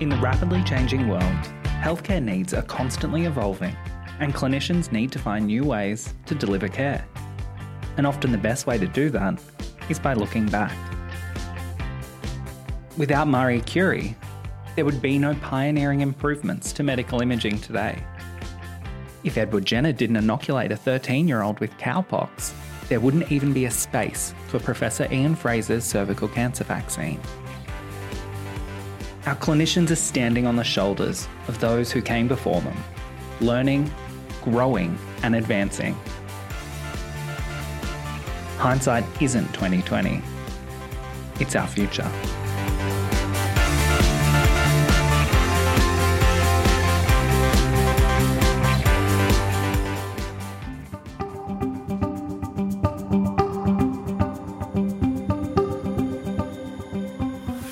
In the rapidly changing world, healthcare needs are constantly evolving, and clinicians need to find new ways to deliver care. And often the best way to do that is by looking back. Without Marie Curie, there would be no pioneering improvements to medical imaging today. If Edward Jenner didn't inoculate a 13 year old with cowpox, there wouldn't even be a space for Professor Ian Frazer's cervical cancer vaccine. Our clinicians are standing on the shoulders of those who came before them, learning, growing, and advancing. Hindsight isn't 2020. It's our future.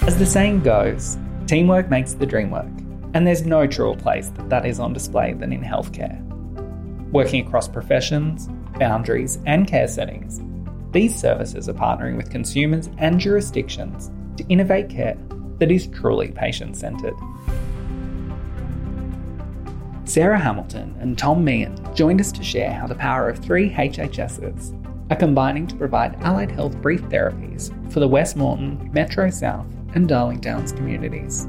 As the saying goes, teamwork makes the dream work, and there's no truer place that that is on display than in healthcare. Working across professions, boundaries, and care settings, these services are partnering with consumers and jurisdictions to innovate care that is truly patient centred. Sarah Hamilton and Tom Meehan joined us to share how the power of three HHSs are combining to provide allied health brief therapies for the West Moreton, Metro South, and Darling Downs communities.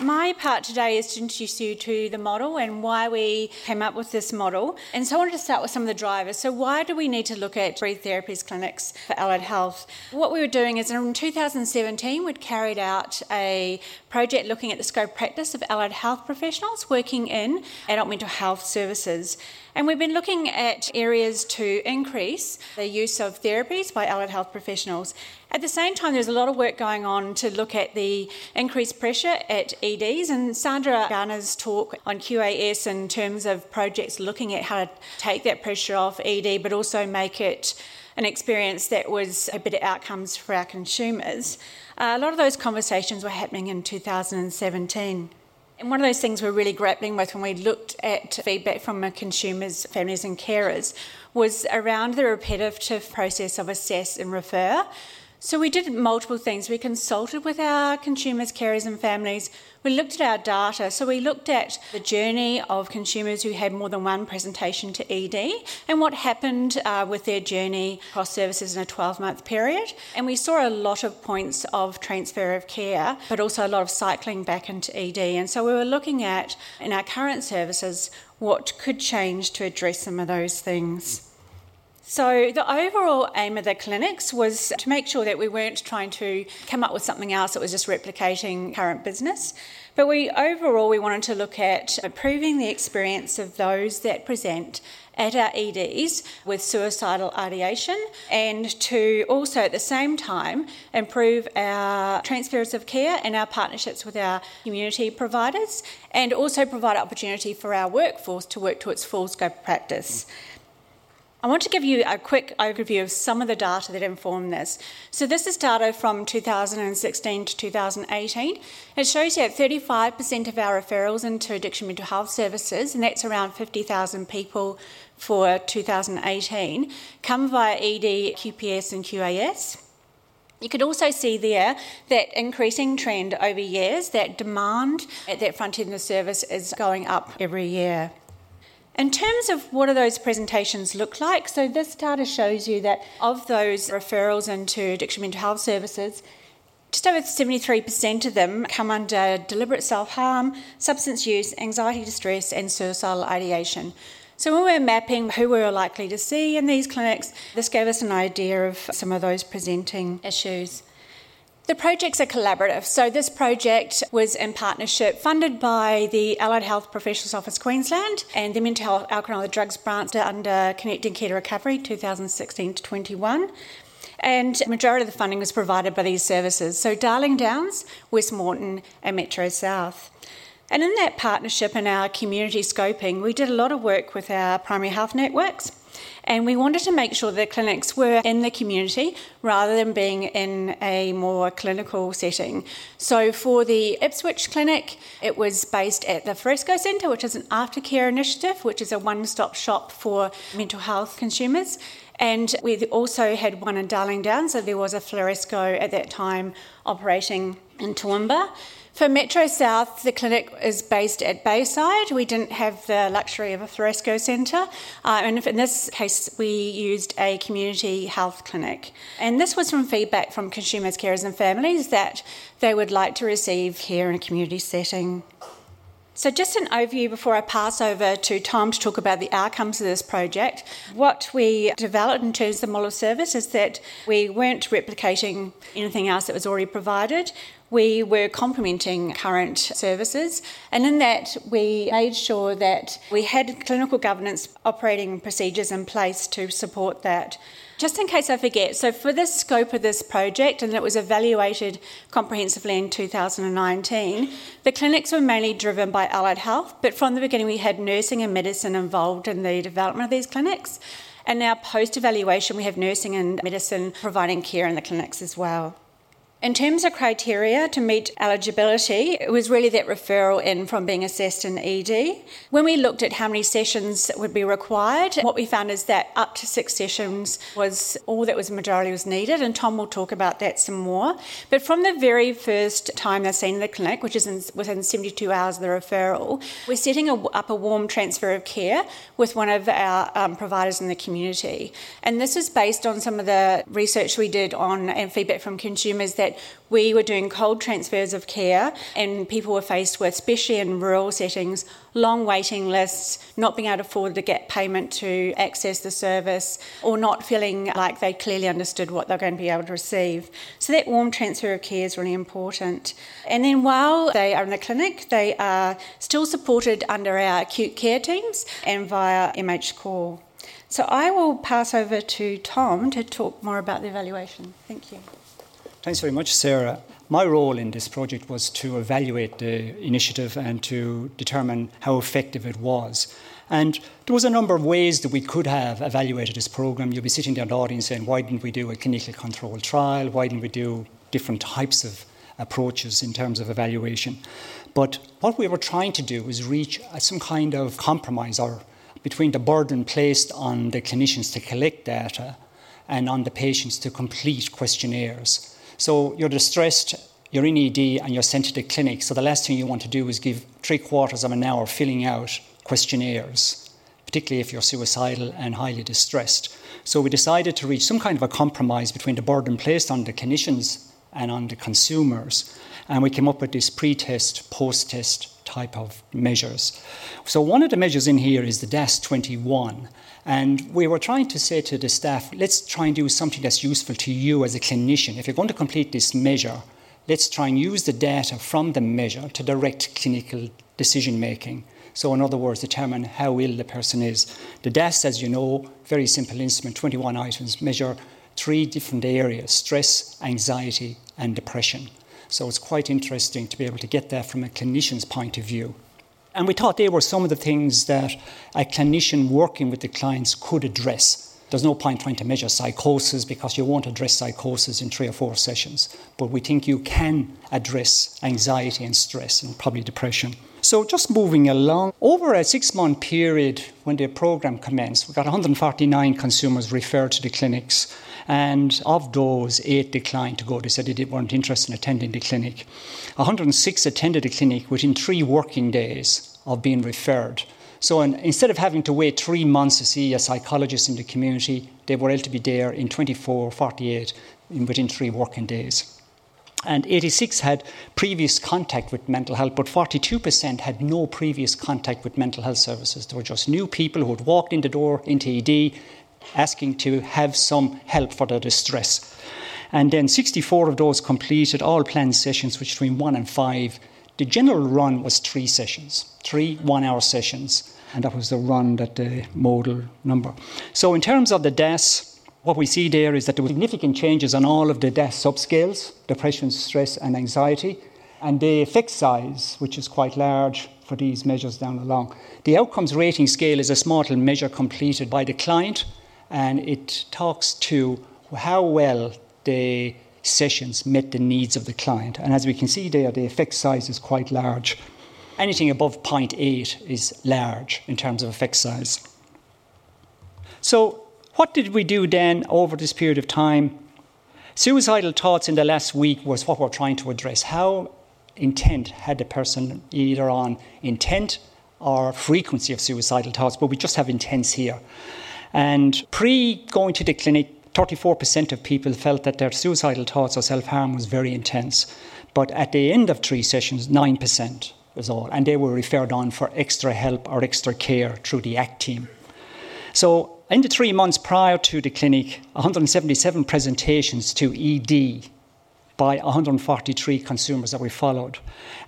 My part today is to introduce you to the model and why we came up with this model. And so I wanted to start with some of the drivers. So, why do we need to look at brief therapies clinics for allied health? What we were doing is in 2017, we'd carried out a project looking at the scope practice of allied health professionals working in adult mental health services. And we've been looking at areas to increase the use of therapies by allied health professionals. At the same time, there's a lot of work going on to look at the increased pressure at EDs. And Sandra Garner's talk on QAS in terms of projects looking at how to take that pressure off ED, but also make it an experience that was a better outcomes for our consumers. Uh, a lot of those conversations were happening in 2017. And one of those things we're really grappling with when we looked at feedback from consumers, families, and carers was around the repetitive process of assess and refer. So we did multiple things. We consulted with our consumers, carers, and families. We looked at our data. So we looked at the journey of consumers who had more than one presentation to ED and what happened uh, with their journey across services in a 12 month period. And we saw a lot of points of transfer of care, but also a lot of cycling back into ED. And so we were looking at, in our current services, what could change to address some of those things. So, the overall aim of the clinics was to make sure that we weren't trying to come up with something else that was just replicating current business. But we overall we wanted to look at improving the experience of those that present at our EDs with suicidal ideation and to also at the same time improve our transfers of care and our partnerships with our community providers and also provide opportunity for our workforce to work to its full scope of practice. I want to give you a quick overview of some of the data that inform this. So, this is data from 2016 to 2018. It shows you that 35% of our referrals into addiction mental health services, and that's around 50,000 people for 2018, come via ED, QPS, and QAS. You could also see there that increasing trend over years, that demand at that front end of the service is going up every year. In terms of what do those presentations look like, so this data shows you that of those referrals into addiction mental health services, just over 73% of them come under deliberate self harm, substance use, anxiety distress, and suicidal ideation. So, when we we're mapping who we were likely to see in these clinics, this gave us an idea of some of those presenting issues. The projects are collaborative. So, this project was in partnership funded by the Allied Health Professionals Office Queensland and the Mental Health Alcohol and Drugs branch under Connecting Care to Recovery 2016 to 21. And the majority of the funding was provided by these services. So, Darling Downs, West Westmorton, and Metro South. And in that partnership and our community scoping, we did a lot of work with our primary health networks and we wanted to make sure the clinics were in the community rather than being in a more clinical setting. So for the Ipswich Clinic, it was based at the Floresco Centre, which is an aftercare initiative, which is a one stop shop for mental health consumers. And we also had one in Darling Downs, so there was a Floresco at that time operating in Toowoomba. For Metro South, the clinic is based at Bayside. We didn't have the luxury of a Floresco centre, uh, and in this case, we used a community health clinic. And this was from feedback from consumers, carers, and families that they would like to receive care in a community setting. So, just an overview before I pass over to Tom to talk about the outcomes of this project. What we developed in terms of the model of service is that we weren't replicating anything else that was already provided. We were complementing current services, and in that, we made sure that we had clinical governance operating procedures in place to support that. Just in case I forget, so for the scope of this project, and it was evaluated comprehensively in 2019, the clinics were mainly driven by allied health, but from the beginning we had nursing and medicine involved in the development of these clinics. And now, post evaluation, we have nursing and medicine providing care in the clinics as well. In terms of criteria to meet eligibility, it was really that referral in from being assessed in ED. When we looked at how many sessions would be required, what we found is that up to six sessions was all that was majority was needed, and Tom will talk about that some more. But from the very first time they're seen in the clinic, which is in, within 72 hours of the referral, we're setting a, up a warm transfer of care with one of our um, providers in the community. And this is based on some of the research we did on and feedback from consumers that that we were doing cold transfers of care and people were faced with, especially in rural settings, long waiting lists, not being able to afford to get payment to access the service, or not feeling like they clearly understood what they're going to be able to receive. So that warm transfer of care is really important. And then while they are in the clinic, they are still supported under our acute care teams and via MH Core. So I will pass over to Tom to talk more about the evaluation. Thank you. Thanks very much, Sarah. My role in this project was to evaluate the initiative and to determine how effective it was. And there was a number of ways that we could have evaluated this program. You'll be sitting there in the audience saying, why didn't we do a clinical control trial? Why didn't we do different types of approaches in terms of evaluation? But what we were trying to do was reach some kind of compromise or between the burden placed on the clinicians to collect data and on the patients to complete questionnaires. So you're distressed, you're in ED, and you're sent to the clinic. So the last thing you want to do is give three quarters of an hour filling out questionnaires, particularly if you're suicidal and highly distressed. So we decided to reach some kind of a compromise between the burden placed on the clinicians and on the consumers. And we came up with this pre test, post test type of measures. So one of the measures in here is the DASS 21. And we were trying to say to the staff, let's try and do something that's useful to you as a clinician. If you're going to complete this measure, let's try and use the data from the measure to direct clinical decision making. So, in other words, determine how ill the person is. The DASS, as you know, very simple instrument, 21 items, measure three different areas stress, anxiety, and depression. So, it's quite interesting to be able to get that from a clinician's point of view. And we thought they were some of the things that a clinician working with the clients could address. There's no point trying to measure psychosis because you won't address psychosis in three or four sessions. But we think you can address anxiety and stress and probably depression. So, just moving along, over a six month period when the program commenced, we got 149 consumers referred to the clinics. And of those, eight declined to go. They said they weren't interested in attending the clinic. 106 attended the clinic within three working days of being referred. So instead of having to wait three months to see a psychologist in the community, they were able to be there in 24, 48, in within three working days. And 86 had previous contact with mental health, but 42% had no previous contact with mental health services. They were just new people who had walked in the door into ED asking to have some help for their distress. And then 64 of those completed all planned sessions, which between one and five. The general run was three sessions, three one hour sessions, and that was the run that the modal number. So, in terms of the DASS, what we see there is that there were significant changes on all of the DASS subscales depression, stress, and anxiety. And the effect size, which is quite large for these measures down along. The outcomes rating scale is a small measure completed by the client and it talks to how well the sessions met the needs of the client. And as we can see there, the effect size is quite large. Anything above 0.8 is large in terms of effect size. So, what did we do then over this period of time? Suicidal thoughts in the last week was what we're trying to address. How intent had the person either on intent or frequency of suicidal thoughts, but we just have intents here. And pre going to the clinic, 34% of people felt that their suicidal thoughts or self harm was very intense. But at the end of three sessions, 9% was all. And they were referred on for extra help or extra care through the ACT team. So, in the three months prior to the clinic, 177 presentations to ED by 143 consumers that we followed.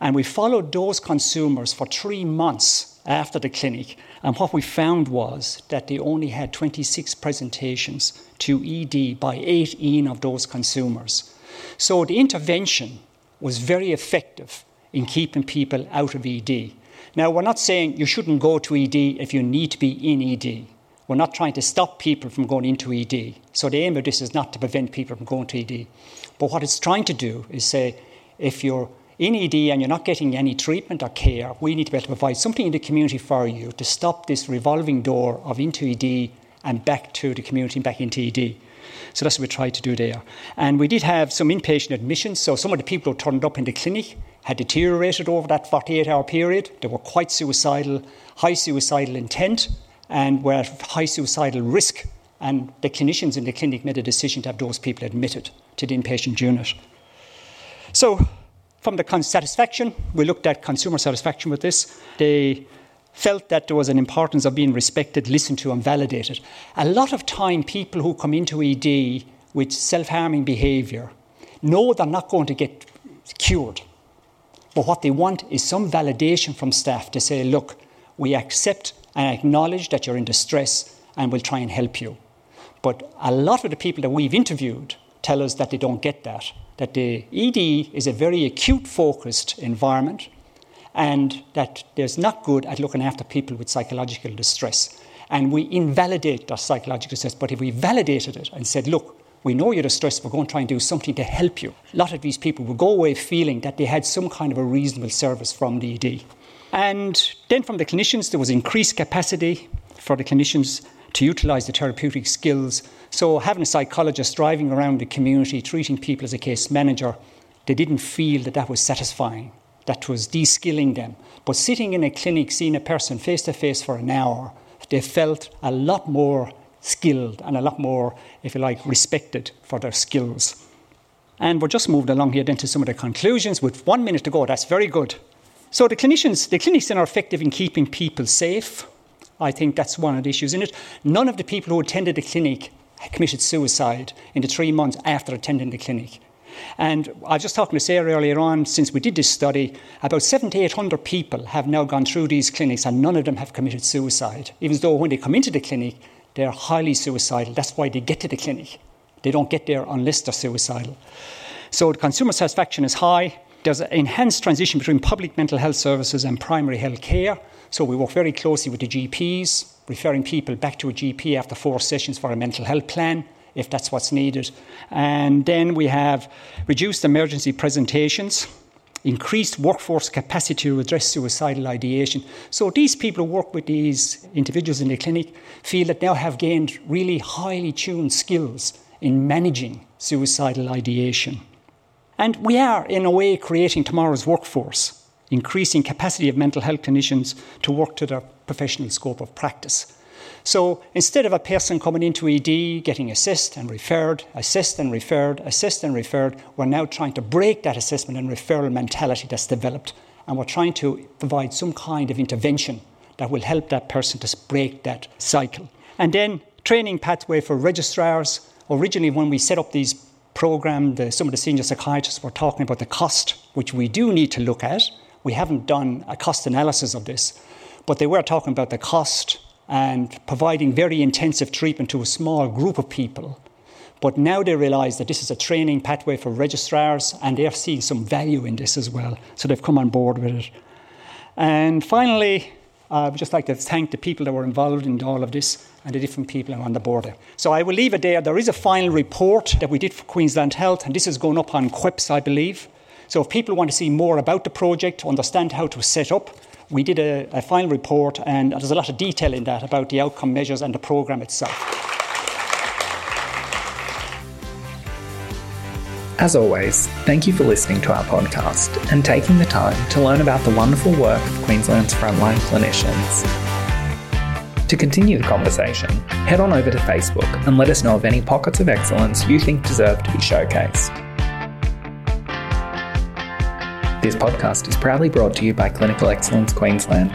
And we followed those consumers for three months after the clinic. And what we found was that they only had 26 presentations to ED by 18 of those consumers. So the intervention was very effective in keeping people out of ED. Now, we're not saying you shouldn't go to ED if you need to be in ED. We're not trying to stop people from going into ED. So the aim of this is not to prevent people from going to ED. But what it's trying to do is say, if you're in ED and you're not getting any treatment or care, we need to be able to provide something in the community for you to stop this revolving door of into ED and back to the community and back into ED. So that's what we tried to do there. And we did have some inpatient admissions. So some of the people who turned up in the clinic had deteriorated over that 48 hour period. They were quite suicidal, high suicidal intent, and were at high suicidal risk. And the clinicians in the clinic made a decision to have those people admitted to the inpatient unit. So, from the satisfaction, we looked at consumer satisfaction with this. They felt that there was an importance of being respected, listened to, and validated. A lot of time, people who come into ED with self harming behaviour know they're not going to get cured. But what they want is some validation from staff to say, look, we accept and acknowledge that you're in distress and we'll try and help you. But a lot of the people that we've interviewed tell us that they don't get that, that the ED is a very acute focused environment and that there's not good at looking after people with psychological distress. And we invalidate their psychological distress. But if we validated it and said, look, we know you're distressed, we're going to try and do something to help you. A lot of these people will go away feeling that they had some kind of a reasonable service from the ED. And then from the clinicians, there was increased capacity for the clinicians to utilise the therapeutic skills. So having a psychologist driving around the community, treating people as a case manager, they didn't feel that that was satisfying that was de-skilling them. But sitting in a clinic, seeing a person face to face for an hour, they felt a lot more skilled and a lot more, if you like, respected for their skills. And we're just moved along here then to some of the conclusions with one minute to go. That's very good. So the clinicians, the clinics are effective in keeping people safe. I think that's one of the issues in it. None of the people who attended the clinic committed suicide in the three months after attending the clinic. And I was just talking to Sarah earlier on, since we did this study, about 7,800 people have now gone through these clinics and none of them have committed suicide, even though when they come into the clinic, they're highly suicidal. That's why they get to the clinic. They don't get there unless they're suicidal. So the consumer satisfaction is high. There's an enhanced transition between public mental health services and primary health care. So we work very closely with the GPs, referring people back to a GP after four sessions for a mental health plan if that's what's needed. And then we have reduced emergency presentations, increased workforce capacity to address suicidal ideation. So these people who work with these individuals in the clinic feel that now have gained really highly tuned skills in managing suicidal ideation. And we are, in a way, creating tomorrow's workforce, increasing capacity of mental health clinicians to work to their professional scope of practice. So instead of a person coming into ED, getting assessed and referred, assessed and referred, assessed and referred, we're now trying to break that assessment and referral mentality that's developed. And we're trying to provide some kind of intervention that will help that person to break that cycle. And then training pathway for registrars. Originally, when we set up these programs, the, uh, some of the senior psychiatrists were talking about the cost, which we do need to look at. We haven't done a cost analysis of this, but they were talking about the cost and providing very intensive treatment to a small group of people. But now they realise that this is a training pathway for registrars and they're seeing some value in this as well. So they've come on board with it. And finally, I would just like to thank the people that were involved in all of this and the different people on the border. So I will leave it there. There is a final report that we did for Queensland Health, and this is going up on QHEPS, I believe. So if people want to see more about the project, understand how to set up, we did a, a final report, and there's a lot of detail in that about the outcome measures and the programme itself. As always, thank you for listening to our podcast and taking the time to learn about the wonderful work of Queensland's frontline clinicians. To continue the conversation, head on over to Facebook and let us know of any pockets of excellence you think deserve to be showcased. This podcast is proudly brought to you by Clinical Excellence Queensland